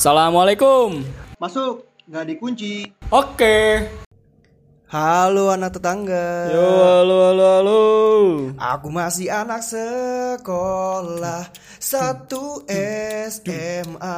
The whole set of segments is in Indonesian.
Assalamualaikum. Masuk, nggak dikunci. Oke. Halo anak tetangga. Yo, halo, halo, halo. Aku masih anak sekolah satu SMA.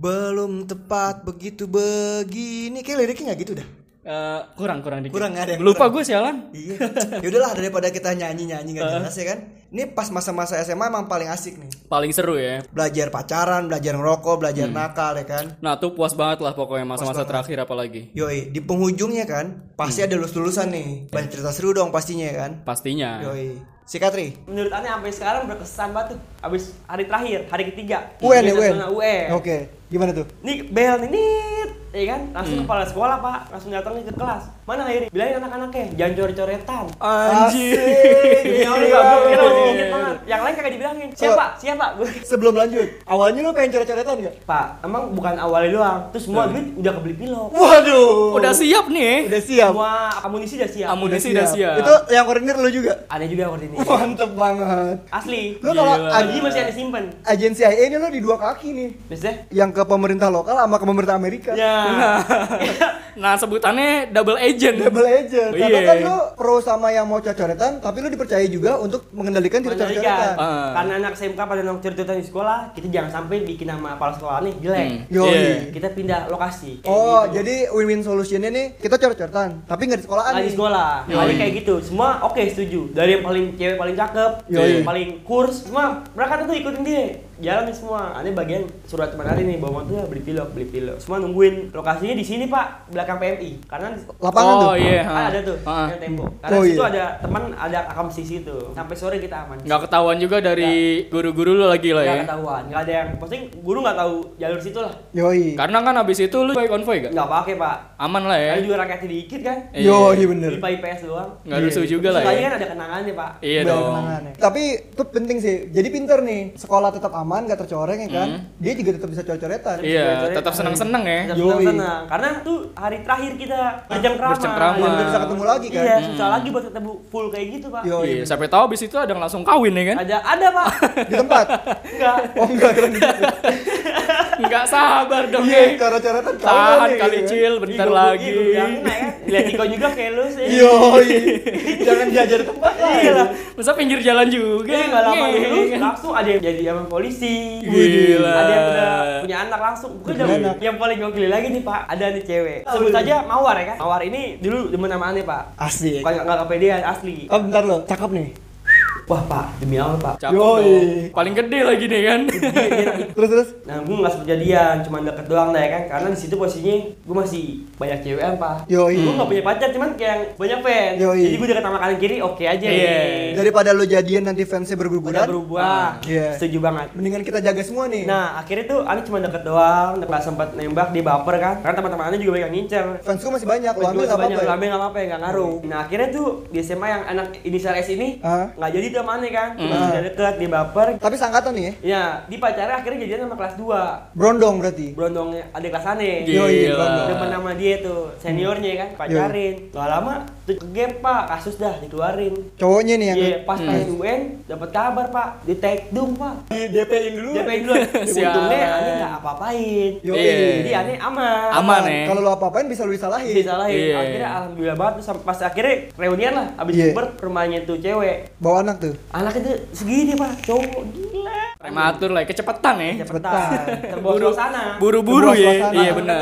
Belum tepat begitu begini. Kayak liriknya nggak gitu dah. Eh, kurang, kurang dikit. Kurang, nggak ada yang Lupa kurang. gue sialan. Iya. Ya udahlah daripada kita nyanyi nyanyi nggak jelas ya kan. Ini pas masa-masa SMA emang paling asik nih. Paling seru ya. Belajar pacaran, belajar ngerokok, belajar nakal ya kan. Nah, tuh puas banget lah pokoknya masa-masa terakhir apalagi. Yoi, di penghujungnya kan pasti ada lulus-lulusan nih. Banyak cerita seru dong pastinya ya kan. Pastinya. Yoi. Sikatri. menurut aneh sampai sekarang berkesan banget tuh abis hari terakhir hari ketiga UN ya UN. UN Oke, gimana tuh? nih bel nih nit ya kan? Langsung kepala sekolah pak. Langsung datang nih ke kelas. Mana akhirnya? Bilangin anak-anaknya jangan coret-coretan. Anjir. Iya, masih inget banget. Yang lain kagak dibilangin. Siapa? Siapa? Gue Sebelum lanjut, awalnya lu pengen coret-coretan gak? pak emang bukan awalnya doang. Terus semua duit udah kebeli pilok. Waduh. Udah siap nih. Udah siap. semua amunisi udah siap. Amunisi udah siap. Itu yang koordinir lu juga. ada juga koordinir. Mantep banget. asli. Lu kalau. Aji aj- masih ada simpen. agensi IA ini lu di dua kaki nih. maksudnya? Yang ke pemerintah lokal sama ke pemerintah Amerika. Ya Nah, sebutannya double agent. Double agent. Karena Iya. kan lu pro sama yang mau coret-coretan, tapi lu dipercaya juga untuk mengendalikan tidak Mandalika. coret-coretan. Ah. Karena anak SMK pada nong cerita di sekolah, kita jangan sampai bikin nama kepala sekolah nih jelek. Hmm. Yoi. Iya. Kita pindah lokasi. kayak Oh, gitu. jadi win-win solutionnya nih kita coret-coretan, tapi nggak di sekolahan Nggak di sekolah, paling kayak gitu. Semua oke setuju. Dari yang paling cewek paling cakep, Yoi. yang paling kurs, semua mereka tuh ikutin dia. Jalan nih semua. Aneh bagian surat teman hari nih bawa motor beli pilok, beli pilok. Semua nungguin lokasinya di sini pak, belakang PMI. Karena di- Lapangan oh tuh. iya. kan ha. ada tuh Ha. yang tembok. Karena Oh, situ iya. ada teman ada akam di situ. Sampai sore kita aman. Nggak ketahuan juga dari guru-guru lu lagi lah ya. Nggak ketahuan, nggak ada yang, maksudnya guru nggak tahu jalur situ lah. Yoi. Karena kan abis itu lu baik konvoy gak? Nggak pakai pak. Aman lah ya. Karena juga rakyatnya dikit kan. Iya. Yoi bener. IPA IPS doang. Nggak rusuh juga lah ya. kan ada kenangannya pak. Iya dong. kenangannya. Tapi itu penting sih. Jadi pinter nih. Sekolah tetap aman, gak tercoreng ya kan. Dia juga tetap bisa coret-coretan. Hmm. Iya, Coret-coretan. tetap senang-senang ya. Tetap Yoi. senang-senang. Karena tuh hari terakhir kita bercengkrama. Bercengkrama. Belum bisa ketemu lagi kan. Iya, susah lagi buat ketemu full kayak gitu pak. Yo, Iya, sampai tahu abis itu ada yang langsung kawin ya kan? Ada ada pak. Di tempat. Enggak. Oh enggak keren gitu. Nggak sabar dong Iya, ya. coret-coretan kamu Tahan kali gitu kan. cil, bentar gua- lagi. ya. Lihat Iko juga kayak lu sih. Yoi. Jangan diajar di tempat lah. Iya lah. Masa pinggir jalan juga? Iya, nggak lama Iya, dulu kan? langsung ada yang jadi sama polisi. Gila. Ada yang udah punya anak langsung. Bukan Punya yang, paling gokil lagi nih Pak. Ada nih cewek. Sebut saja Mawar ya kan. Mawar ini dulu demen sama aneh Pak. Asik. Bukan nggak kepedean asli. Oh bentar lo, cakep nih. Wah Pak, demi Allah Pak. Cakep Yoi. dong. Paling gede lagi nih kan? Terus terus. Nah, gue nggak sempet jadian, cuma deket doang dah ya kan. Karena di situ posisinya gue masih banyak cewekan pak. Yoi. Gue nggak punya pacar, cuman kayak yang banyak fans. Yoi. Jadi gue deket sama kanan kiri, oke aja. Iya. Daripada lo jadian nanti fansnya Udah berguguran. berubah. Iya. Setuju banget. Mendingan kita jaga semua nih. Nah akhirnya tuh Ani cuma deket doang, nggak sempat nembak dia baper kan. Karena teman-teman Ani juga banyak yang ngincer. fansku masih banyak. Lo Gue ambil nggak banyak apa-apa. ya? ambil nggak apa-apa ya, nggak ngaruh. Nah akhirnya tuh di SMA yang anak inisial S ini Ah. nggak jadi Ani kan. Hmm. udah deket, dia baper. Tapi sangkatan nih ya. Ya, di pacarnya akhirnya jadian sama kelas 2 Brondong berarti. Brondongnya adik kelas aneh. Gila. Depan nama dia tuh, seniornya kan, pacarin. Gak lama tuh gap pak, kasus dah dikeluarin. Cowoknya nih yang Iya, pas Hmm. pengen UN dapat kabar pak, di take down pak. di DP-in dulu. Dia pengen dulu. Untungnya aneh nggak apa-apain. Iya. Jadi aneh aman. Aman ya. Kalau lo apa-apain bisa lo disalahin. Disalahin. Iya. Akhirnya alhamdulillah banget tuh sampai pas akhirnya reunian lah. Abis Iya. bukber rumahnya tuh cewek. Bawa anak tuh. Anaknya tuh segini pak, cowok gila. Prematur lah, kecepatan ya. Cepetan. Terbawa Buru- suasana. Buru-buru ya. Iya benar.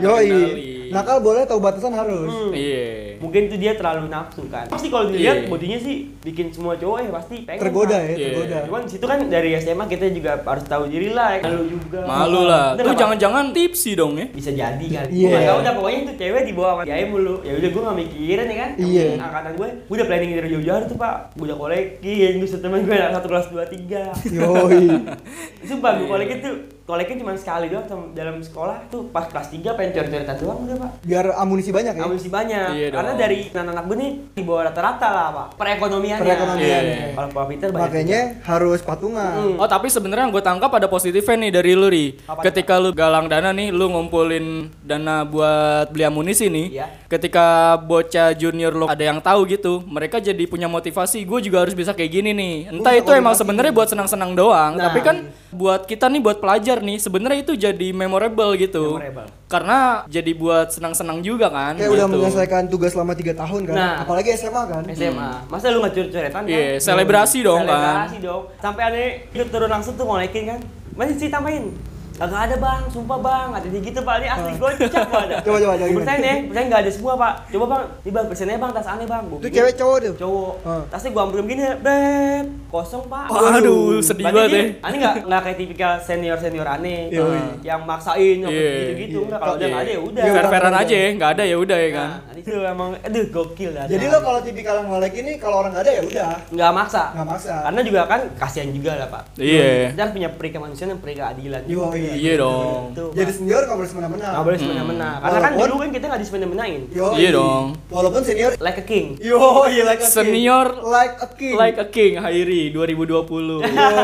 Yoi. terkendali. Nakal boleh tahu batasan harus. Hmm. Iya. Mungkin tuh dia terlalu nafsu kan. Pasti kalau dilihat Iya. bodinya sih bikin semua cowok ya pasti pengen. Tergoda Pak. ya, Iya. tergoda. Cuman di situ kan dari SMA kita juga harus tahu diri lah. ya. Malu juga. Malu lah. Pak? jangan-jangan tipsi dong ya. bisa jadi kan. Iya. Gua nggak tahu dah pokoknya itu cewek dibawa sama Jaya mulu. Ya udah gue gak mikirin ya kan. Iya. Angkatan gue, gue udah planning dari jauh-jauh tuh pak. Gue udah kolekin, gue temen gue anak satu kelas dua tiga. Yoi. Sumpah gue kolekin tuh kolekin cuma sekali doang dalam sekolah tuh pas kelas 3 pengen coret-coretan doang udah pak. Biar amunisi banyak ya. Amunisi banyak. Iya Karena dong. dari anak-anak gue nih di bawah rata-rata lah pak. Perekonomiannya. Perekonomian. Iya. Kalau Pak Peter banyak. Makanya harus patungan. Hmm. Oh tapi sebenarnya yang gue tangkap ada positifnya nih dari lu ri. Apa Ketika lu galang dana nih, lu ngumpulin dana buat beli amunisi nih. Iya. Ketika bocah junior lu ada yang tahu gitu, mereka jadi punya motivasi. Gue juga harus bisa kayak gini nih. Entah itu emang sebenarnya buat senang-senang doang, Nah. tapi kan buat kita nih buat pelajar nih sebenarnya itu jadi memorable gitu. Memorable. Karena jadi buat senang-senang juga kan. Kayak udah gitu. menyelesaikan tugas selama 3 tahun kan. Nah. Apalagi SMA kan. SMA. Masa lu nggak coret-coretan kan? Iya, selebrasi dong kan. Selebrasi dong. Sampai aneh itu turun langsung tuh ngolekin kan. Masih sih tambahin. Kagak ada bang, sumpah bang, ada di gitu pak, ini asli gocap pak ada. Coba, coba, coba? Persen ya, persen nggak ada semua pak. Coba bang, nih bang, persennya bang, tas aneh bang. Gua Itu cewek cowok tuh. cowok. Ah. Tasnya gua ambil begini, beb, kosong pak. Waduh, sedih banget dia- ya. Aneh nggak nggak kayak tipikal senior senior aneh Yoi. yang maksain apa Iya. gitu gitu. Iya. Enggak kalau udah Iya. nggak ada ya udah. Iya, Fair-fairan udah. aja ya, nggak ada ya udah ya kan. Nah, itu emang, aduh gokil dah. Jadi lo kalau tipikal yang ngelek ini kalau orang nggak ada ya udah. nggak maksa. Nggak maksa. Karena juga kan kasihan juga lah pak. Iya. Kita harus punya peri kemanusiaan dan peri keadilan. Iya. Iya dong. Jadi senior nggak boleh semena-mena. nggak boleh semena-mena. Karena kan Walaupun- dulu kan kita nggak disemena-menain. Yo, Iya dong. Walaupun senior Like a king. Yo, iya like a king. Senior like a king. like a king Hairi 2020. Yo,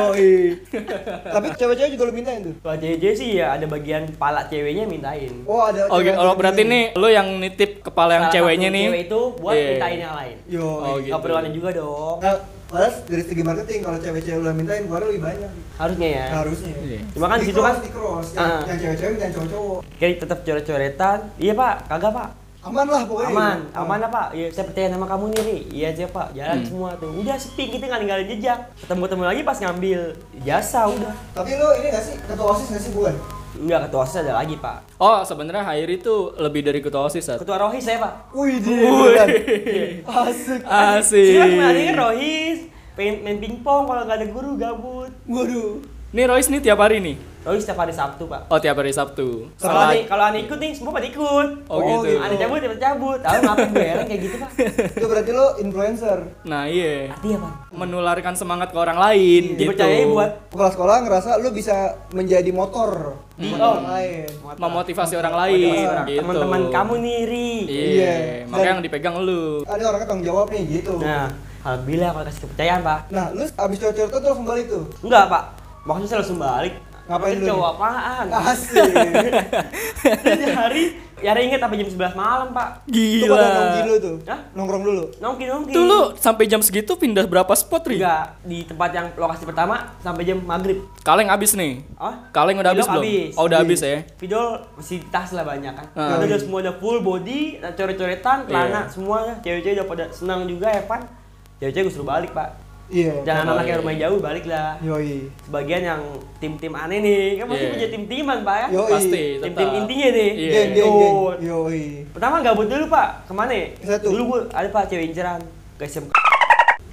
Tapi cewek-cewek juga lu mintain tuh. Kalau JJ sih ya ada bagian pala ceweknya mintain. Oh, ada oh yang berarti nih lu yang nitip kepala yang Salah ceweknya satu nih. Cewek itu buat Iya. mintain yang lain. Yo, Oh, gitu. Nggak perlu juga dong. Nah, padahal dari segi marketing kalau cewek-cewek yang mintain keluar lebih banyak. Harusnya ya. Harusnya. Iya. Cuma kan di situ kan di cross, yang, Ah. yang cewek-cewek mintain cowok-cowok. kayak tetap coret-coretan. Iya pak, kagak pak. Aman lah pokoknya. Aman, Ah. aman apa? Iya, saya percaya sama kamu nih, Ri. Iya aja pak, jalan Hmm. semua tuh. Udah sepi, kita nggak ninggalin jejak. Ketemu-ketemu lagi pas ngambil jasa udah. Tapi lu ini gak sih ketua OSIS gak sih bukan? Enggak, ketua OSIS ada lagi pak. Oh, sebenarnya Hairi tuh lebih dari ketua OSIS, Sat. Ketua Rohis saya pak. Wih, di Wih. Asik. Asik. Kan kemarin Rohis pengen main pingpong kalau nggak ada guru gabut. Waduh. Nih Royce nih tiap hari nih. Rohis setiap hari Sabtu pak. Oh, tiap hari Sabtu. Kalau kalau aneh ikut nih semua pada ikut. Oh, gitu. Aneh cabut, dia cabut. Tahu ngapain gue heran kayak gitu pak? Itu berarti lu influencer. Nah, iya. Artinya apa? Menularkan semangat ke orang lain gitu. Dipercayai buat Kepala sekolah ngerasa lu bisa menjadi motor buat Oh. orang lain. memotivasi orang lain orang. gitu. Teman-teman kamu nih, Ri. Iya, Iya. makanya Dan- yang dipegang lu. Ada orangnya tanggung jawab nih gitu. Nah, alhamdulillah kalau kasih kepercayaan pak. Nah, lu abis cowok-cowok tuh langsung balik tuh. Enggak pak, maksudnya saya langsung balik. Ngapain cowok nih? apaan? Asik. Jadi hari, ya hari inget sampai jam 11 malam pak. Itu pada nongki Gila. dulu tuh. Hah? Nongkrong dulu. Nongki nongki. Tuh lu sampai jam segitu pindah berapa spot, Ri? Enggak, di tempat yang lokasi pertama sampai jam maghrib. Kaleng abis nih. Oh? Kaleng udah habis Video belum? habis. Oh, udah habis ya. Video masih tas lah banyak kan. Ah. Udah udah semua udah full body, coret-coretan, celana Iya. semuanya. Cewek-cewek udah pada senang juga ya Pan. Cewek-cewek gue suruh balik pak. Iya. Jangan anak yang iya. rumah jauh balik lah. Yoi. Sebagian yang tim-tim aneh nih, kan pasti Iya. punya tim-timan pak ya. Yoi. Pasti, Tim-tim intinya nih. Iya. Geng, geng, geng. Yoi. Pertama gabut dulu pak, ke mana? ya? Satu. Dulu gue ada pak cewek inceran ke SMK.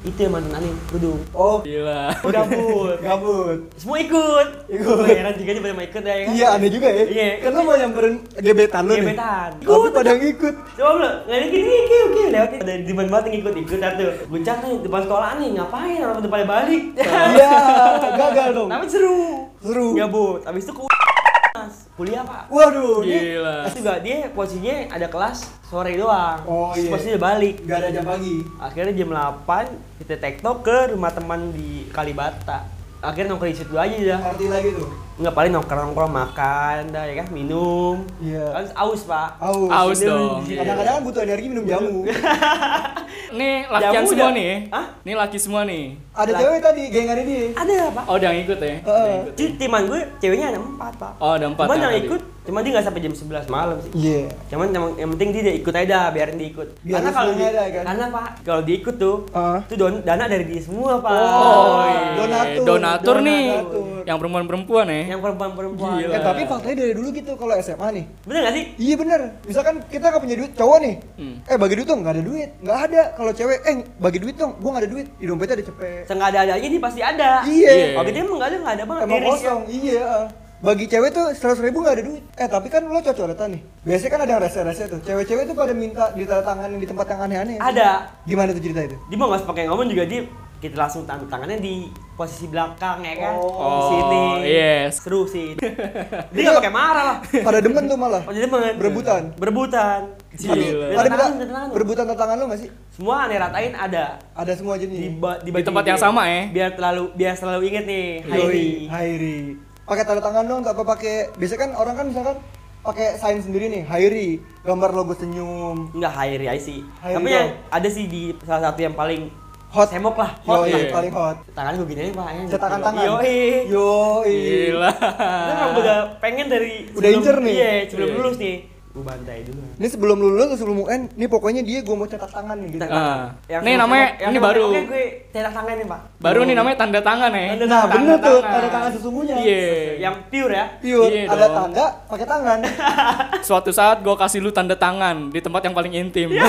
Itu yang mantan aneh, duduk. Oh, Gila. Gabut. gabut. Semua ikut. Ikut. Heran juga dia pada mau ikut ya kan. Iya, aneh juga ya. Iya. Kan lu mau nyamperin gebetan lu nih. Gebetan. Tapi pada ngikut. Coba belum? Nggak ada gini, oke oke lewat ada di depan banget yang ikut ikut satu. Guncang nih depan sekolah nih ngapain orang pada balik. Iya, gagal dong. Tapi seru. Seru. Gabut. Habis itu kuliah pak. Waduh, Gila. Terus juga dia posisinya ada kelas sore doang. Oh, iya. Posisinya balik. gak ada jam pagi. Akhirnya jam 8 kita tektok ke rumah teman di Kalibata. Akhirnya nongkrong di situ aja dah. Party lagi tuh. Nggak paling nongkrong-nongkrong makan dah ya kan, minum. Iya. Kan aus pak. Aus. Aus dong. Kadang-kadang kan butuh energi minum jamu. Nih lakian Jamu semua udah- nih. Hah? Nih laki semua nih. Ada cewek tadi, gengannya dia. Ada pak. Oh, udah ngikut ya. Heeh. Jadi timan gue ceweknya ada empat pak. Oh, ada empat Cuman yang yang ikut, cuman dia nggak sampai jam 11 malam sih. Iya. Cuman yang, yang penting dia, ikut aja dah, biarin dia ikut. Biar karena kalau dia, ada, kan? karena pak, kalau dia ikut tuh, itu don, dana dari dia semua pak. Oh, iya. Donatur. Donatur nih. Donatur. Yang perempuan-perempuan ya. Yang perempuan-perempuan. Eh, tapi faktanya dari dulu gitu kalau SMA nih. Bener gak sih? Iya bener. Misalkan kita nggak punya duit cowok nih. Hmm. Eh bagi duit dong, nggak ada duit. Nggak ada. Kalau cewek, eh bagi duit dong. Gua nggak ada duit. Di dompetnya ada cepet. Senggak ada adanya dia pasti ada. Iya. Kalau dia emang nggak ada nggak ada banget. Emang Tiris ya. kosong. Iya. Bagi cewek tuh seratus ribu nggak ada duit. Eh tapi kan lo cocoretan nih. Biasanya kan ada yang rese-rese tuh. Cewek-cewek tuh pada minta ditandatanganin di tempat yang aneh-aneh. Ada. Gimana tuh cerita itu? Dia mau nggak pakai ngomong juga dia kita langsung tangan tangannya di posisi belakang ya kan. Oh. Di sini. Oh, yes. Seru sih. dia nggak pakai marah lah. Pada demen tuh malah. Oh jadi temen. Berebutan. Berebutan. Tapi Gila. ada Tantangan, minta tantangan. berebutan tantangan lo nggak sih? Semua aneh ratain ada. Ada semua jenis. Di, ba- Di tempat yang sama ya. Biar terlalu biar selalu inget nih. Hairi. Hairi. Pakai tanda tangan dong, apa pakai? Biasanya kan orang kan misalkan pakai sign sendiri nih, Hairi, gambar logo senyum. Enggak Hairi aja sih. Tapi yang ada sih di salah satu yang paling Hot. semok lah, hot Yoi, lah. paling hot. Tangannya gue gini aja pak. Cetakan tangan. Yoi. Yoi. Gila. Emang udah pengen dari Udah incer nih. Iya, sebelum Iya. lulus nih. Gue bantai dulu. Ini sebelum lulus sebelum UN, ini pokoknya dia gue mau cetak tangan nih gitu. Ah. Yang Nih namanya yang ini baru. Oke, gue cetak tangan nih pak. Baru nih namanya tanda tangan ya. Tanda Nah, tangan. bener tuh, tangan. ada tangan sesungguhnya. Iya. Yang pure ya. Pure, Iya ada dong. tanda pakai tangan. Suatu saat gue kasih lu tanda tangan di tempat yang paling intim. Yoi.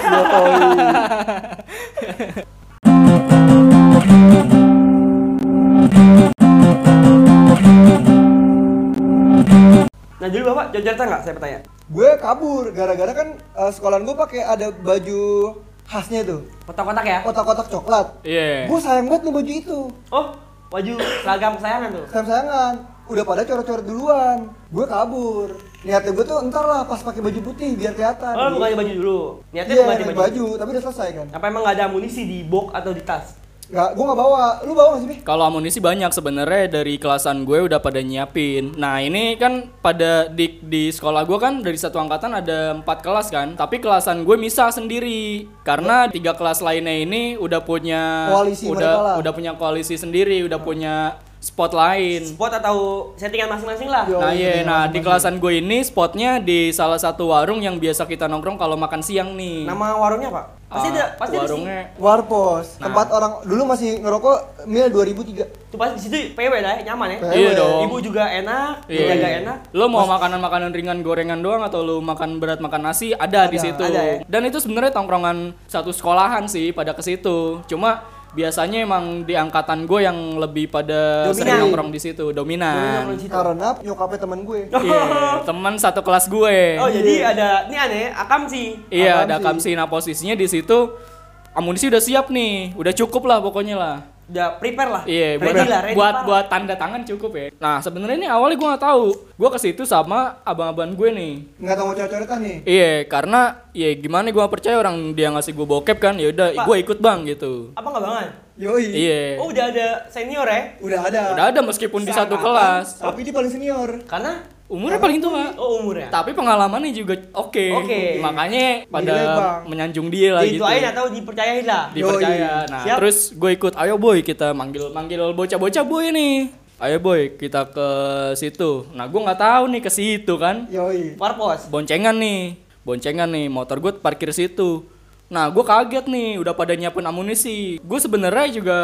bapak cerita nggak? Saya bertanya. gue kabur gara-gara kan eh, sekolahan gue pakai ada baju khasnya tuh Kotak-kotak ya? kotak-kotak coklat Iya. gue sayang banget nih baju itu Oh, baju seragam kesayangan tuh. sayang sayangan udah pada coret-coret duluan gue kabur niatnya gue tuh entar lah pas pakai baju putih biar kelihatan Oh, lu ganti baju dulu. Niatnya lu ganti baju. baju tapi udah selesai kan Apa emang nggak ada amunisi di box atau di tas? Nggak gue nggak bawa lu bawa nggak sih Mi? Kalau amunisi banyak sebenarnya dari kelasan gue udah pada nyiapin. Nah ini kan pada di di sekolah gue kan dari satu angkatan ada empat kelas kan. Tapi kelasan gue misah sendiri karena tiga kelas lainnya ini udah punya Koalisi udah udah punya koalisi sendiri, udah punya spot lain. Spot atau settingan masing-masing lah. Yo. Nah iya, iya, nah di kelasan gue ini spotnya di salah satu warung yang biasa kita nongkrong kalau makan siang nih. Nama warungnya apa? Pasti Ah, ada, pasti ada sih. warungnya Warpos Nah. tempat orang dulu masih ngerokok mil 2003 Tuh pasti di situ PW dah, ya, nyaman ya. Iya dong. Ibu juga enak, Iya. jaga enak. Lo mau makanan-makanan ringan gorengan doang atau lo makan berat makan nasi ada, di Ada, situ. ada ya. Dan itu sebenarnya tongkrongan satu sekolahan sih pada ke situ. Cuma biasanya emang di angkatan gue yang lebih pada Dominan. sering nongkrong di situ, Dominan dominan. karena nyokapnya temen gue Iya, teman satu kelas gue. Oh, jadi ada ini aneh, akam sih. Iya, Apaan ada sih? kamsi. Nah, posisinya di situ amunisi udah siap nih, udah cukup lah pokoknya lah. Udah prepare lah. Iya, buat ready lah, ready buat, parah. buat tanda tangan cukup ya. Nah, sebenarnya ini awalnya gue nggak tahu. Gue ke situ sama abang-abang gue nih. nggak tahu mau coret-coretan nih Iya, karena ya gimana gue percaya orang dia ngasih gue bokep kan, ya udah gue ikut bang gitu. Apa nggak banget? yoi Iya. Oh, udah ada senior ya? udah ada Udah ada meskipun di satu kelas. tapi dia paling senior Karena Umurnya paling tua. oh umurnya. Tapi pengalamannya juga oke. Oke. Makanya pada menyanjung dia lah gitu. Diituain atau dipercayain lah. dipercaya. Yoi. Nah, Siap. terus gue ikut, ayo boy kita manggil manggil bocah-bocah boy nih. Ayo boy kita ke situ. Nah, gue nggak tahu nih ke situ kan. yoi Warpos. Boncengan nih, boncengan nih, motor gue parkir situ. Nah, gue kaget nih, udah pada nyiapin amunisi. Gue sebenarnya juga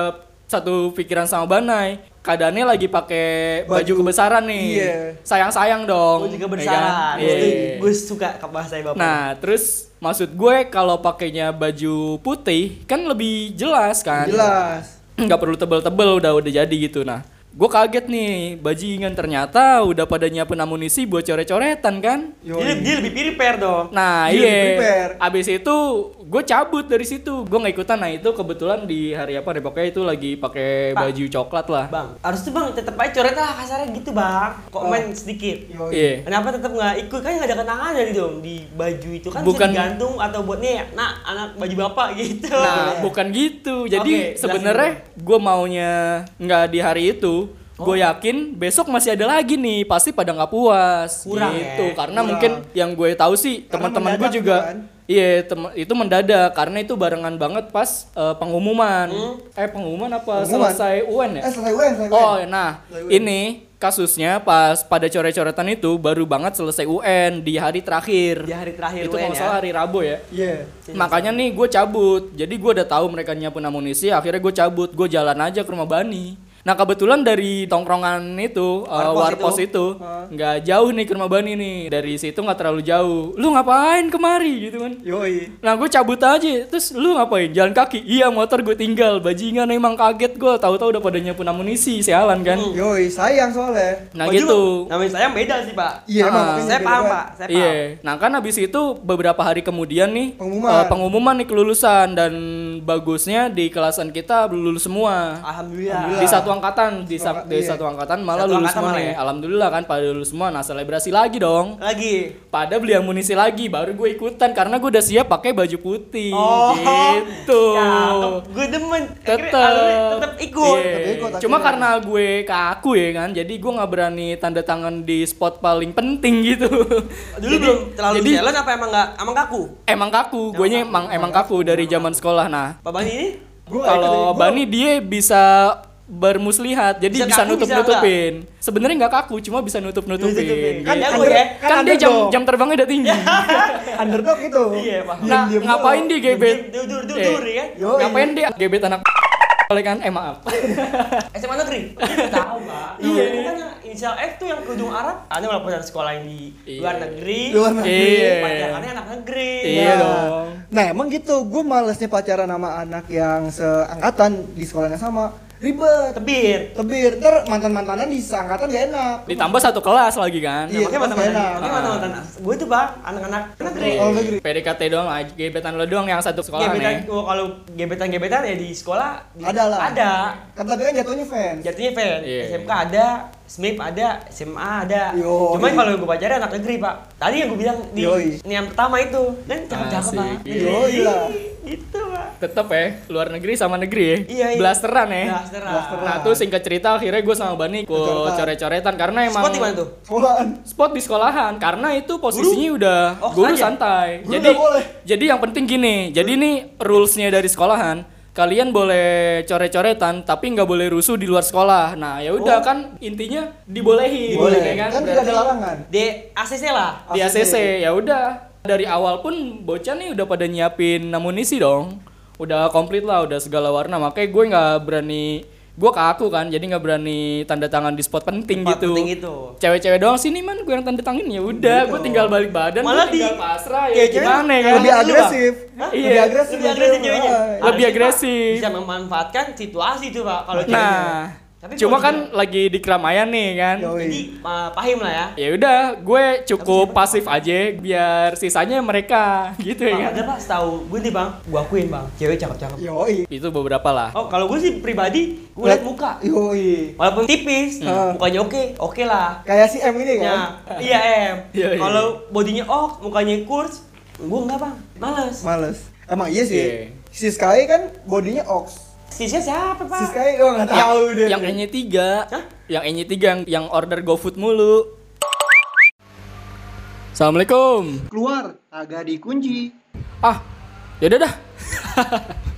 satu pikiran sama Banai. Keadaannya lagi pakai baju, Baju. kebesaran nih. Iya. Sayang-sayang dong. Gue juga ya bersalah. kan? Iya. Gue suka ke bahasa bapak. Nah, terus maksud gue kalau pakainya baju putih kan lebih jelas kan? jelas Nggak perlu tebel-tebel udah udah jadi gitu. Nah, gue kaget nih, bajingan ternyata udah pada nyiapin amunisi buat coret-coretan kan? dia, dia lebih prepare dong. Nah, Dia iya. prepare. Abis itu gue cabut dari situ. Gue nggak ikutan. Nah, itu kebetulan di hari apa nih? Pokoknya itu lagi pakai Pak. baju coklat lah. Bang, harus tuh bang tetep aja coret lah kasarnya gitu bang. Kok Oh. main sedikit. yoi Iya. Kenapa tetap nggak ikut? Kan nggak ada kenangan dari dong di baju itu kan Bukan- bisa digantung atau buat nih, nak anak baju bapak gitu. Nah, bukan gitu. Jadi jelasin sebenarnya gue maunya nggak di hari itu. Gue Oh. yakin besok masih ada lagi nih. Pasti pada nggak puas. Kurang gitu. ya? Karena Kurang. mungkin yang gue tahu sih teman-teman gue juga. kan? Iya, itu mendadak karena itu barengan banget pas eh, pengumuman. Hmm. Eh pengumuman apa Pengumuman. selesai UN ya? eh selesai UN selesai Oh, UN nah Selesai UN. ini kasusnya pas pada coret-coretan itu baru banget selesai UN di hari terakhir. Di hari terakhir itu UN kalau ya. salah hari Rabu ya. iya Makanya nih gue cabut. Jadi gue udah tahu mereka nyiapin amunisi. Akhirnya gue cabut. Gue jalan aja ke rumah Bani. Nah kebetulan dari tongkrongan itu, uh, Warpos itu. nggak jauh nih ke rumah Bani nih. Dari situ nggak terlalu jauh. Lu ngapain kemari gitu kan? yoi Nah gue cabut aja. Terus lu ngapain? Jalan kaki? Iya motor gue tinggal. Bajingan emang kaget gue. Tahu-tahu udah pada nyiapin amunisi. Sialan kan? Hmm. yoi sayang soalnya Nah Baju gitu. Namanya saya beda sih pak. iya emang makanya Saya paham pak. Saya paham. Iya. Nah kan habis itu beberapa hari kemudian nih Pengumuman. eh, pengumuman nih kelulusan dan bagusnya di kelasan kita lulus semua. Alhamdulillah. Di satu angkatan, di, sa- Satu- di iya. satu angkatan malah Satu lulus angkatan semua malah nih. ya? Alhamdulillah kan pada lulus semua. Nah selebrasi lagi dong. Lagi. Pada beli amunisi lagi, baru gue ikutan karena gue udah siap pakai baju putih. Oh. Gitu. Gue demen. Alurnya tetep ikut. Iya. Tetep ikut, Cuma akhirnya. karena gue kaku ya kan, jadi gue nggak berani tanda tangan di spot paling penting gitu. Dulu Jadi- belum terlalu jadi jalan apa emang nggak? Emang kaku. emang kaku, gue emang emang kaku dari zaman sekolah. Nah, Pak Bani ini Kalau ya, Bani dia bisa bermuslihat, jadi Bisa bisa, nutup bisa nutupin. Sebenarnya nggak kaku, cuma bisa nutup nutupin. Kan under- ya. kan kan dia jam jam terbangnya udah tinggi. underdog itu. Iya, Pak. nah, ngapain dia gebet? Dur, dur, dur, Eh, ya kan? Ngapain dia gebet anak oleh kan? Eh maaf. SMA negeri? Tahu, Pak. Iya. Makanya inisial F tuh yang kerudung Arab. Anda walaupun ada sekolah yang di Iya. luar negeri. Luar negeri. Iya. Pacarannya anak negeri. Iya Nah, dong. Nah emang gitu, gue malesnya pacaran sama anak yang seangkatan di sekolahnya sama ribet, Tebir. tebir, ntar mantan mantanan di seangkatan gak enak. Ditambah satu kelas lagi kan. Iya, makanya pas mantan-mantan. enak. Makanya mantan-mantan. Gue tuh, Bang, anak-anak negeri. Oh negeri. PDKT doang aja, gebetan lo doang yang satu sekolah Gebetan, nih. oh, kalau gebetan-gebetan ya di sekolah di- Ada lah. Ada. Kan tapi kan jatuhnya fans. Jatuhnya fan. Iya. SMK ada, SMIP ada, SMA ada. Yoi. Cuman kalau gue pacaran anak negeri, Pak. Tadi yang gue bilang di Yoi. ini yang pertama itu. Kan cakep-cakep, Asik. Pak. Yoi lah. Gitu, Pak. Tetep ya, luar negeri sama negeri ya. Iya, iya. Blasteran ya. Blasteran. Blasteran. Nah tuh singkat cerita akhirnya gue sama Bani ikut Coret-coretan. karena emang Spot di mana tuh? Sekolahan. spot di sekolahan karena itu posisinya udah Oh, guru santai. Guru jadi boleh. jadi yang penting gini, jadi nih rulesnya dari sekolahan kalian boleh coret-coretan tapi nggak boleh rusuh di luar sekolah. Nah ya udah Oh. kan intinya dibolehin, Boleh. ya kan? Kan tidak ada larangan. Di ACC lah. di ACC ya udah dari awal pun bocah nih udah pada nyiapin amunisi dong udah komplit lah udah segala warna makanya gue nggak berani gue kaku kan jadi nggak berani tanda tangan di spot penting Tempat gitu penting itu. cewek-cewek doang sini man gue yang tanda tangan ya udah gue tinggal balik badan Malah tinggal di- pasrah ya gimana ya kan Lebih Lu, agresif. Iya. Lebih agresif. Lebih agresif cewek. ceweknya. Lebih agresif. Bisa memanfaatkan situasi tuh, Pak. Kalau ceweknya. nah Tapi cuma kan lagi di keramaian nih kan Yoi. Jadi uh, pahim lah ya. ya udah gue cukup pasif aja biar sisanya mereka gitu ya kan ada setahu gue nih bang, gue akuin bang, cewek cakep-cakep. Yoi. itu beberapa lah Oh kalau gue sih pribadi, gue liat muka. Yoi. Walaupun tipis, Hmm. mukanya oke, oke lah. Kayak si M ini kan. Ya, iya em. Iya, iya. Kalau bodinya ok, mukanya kurs, gue enggak bang, males. Males. Emang iya sih. Iya. Si Sky kan bodinya ox. Sisnya siapa Si pak? Sky oh nggak tahu deh. yang E-nya tiga Hah? yang E-nya tiga yang, yang order GoFood mulu Assalamualaikum Keluar, agak dikunci. ah yaudah dah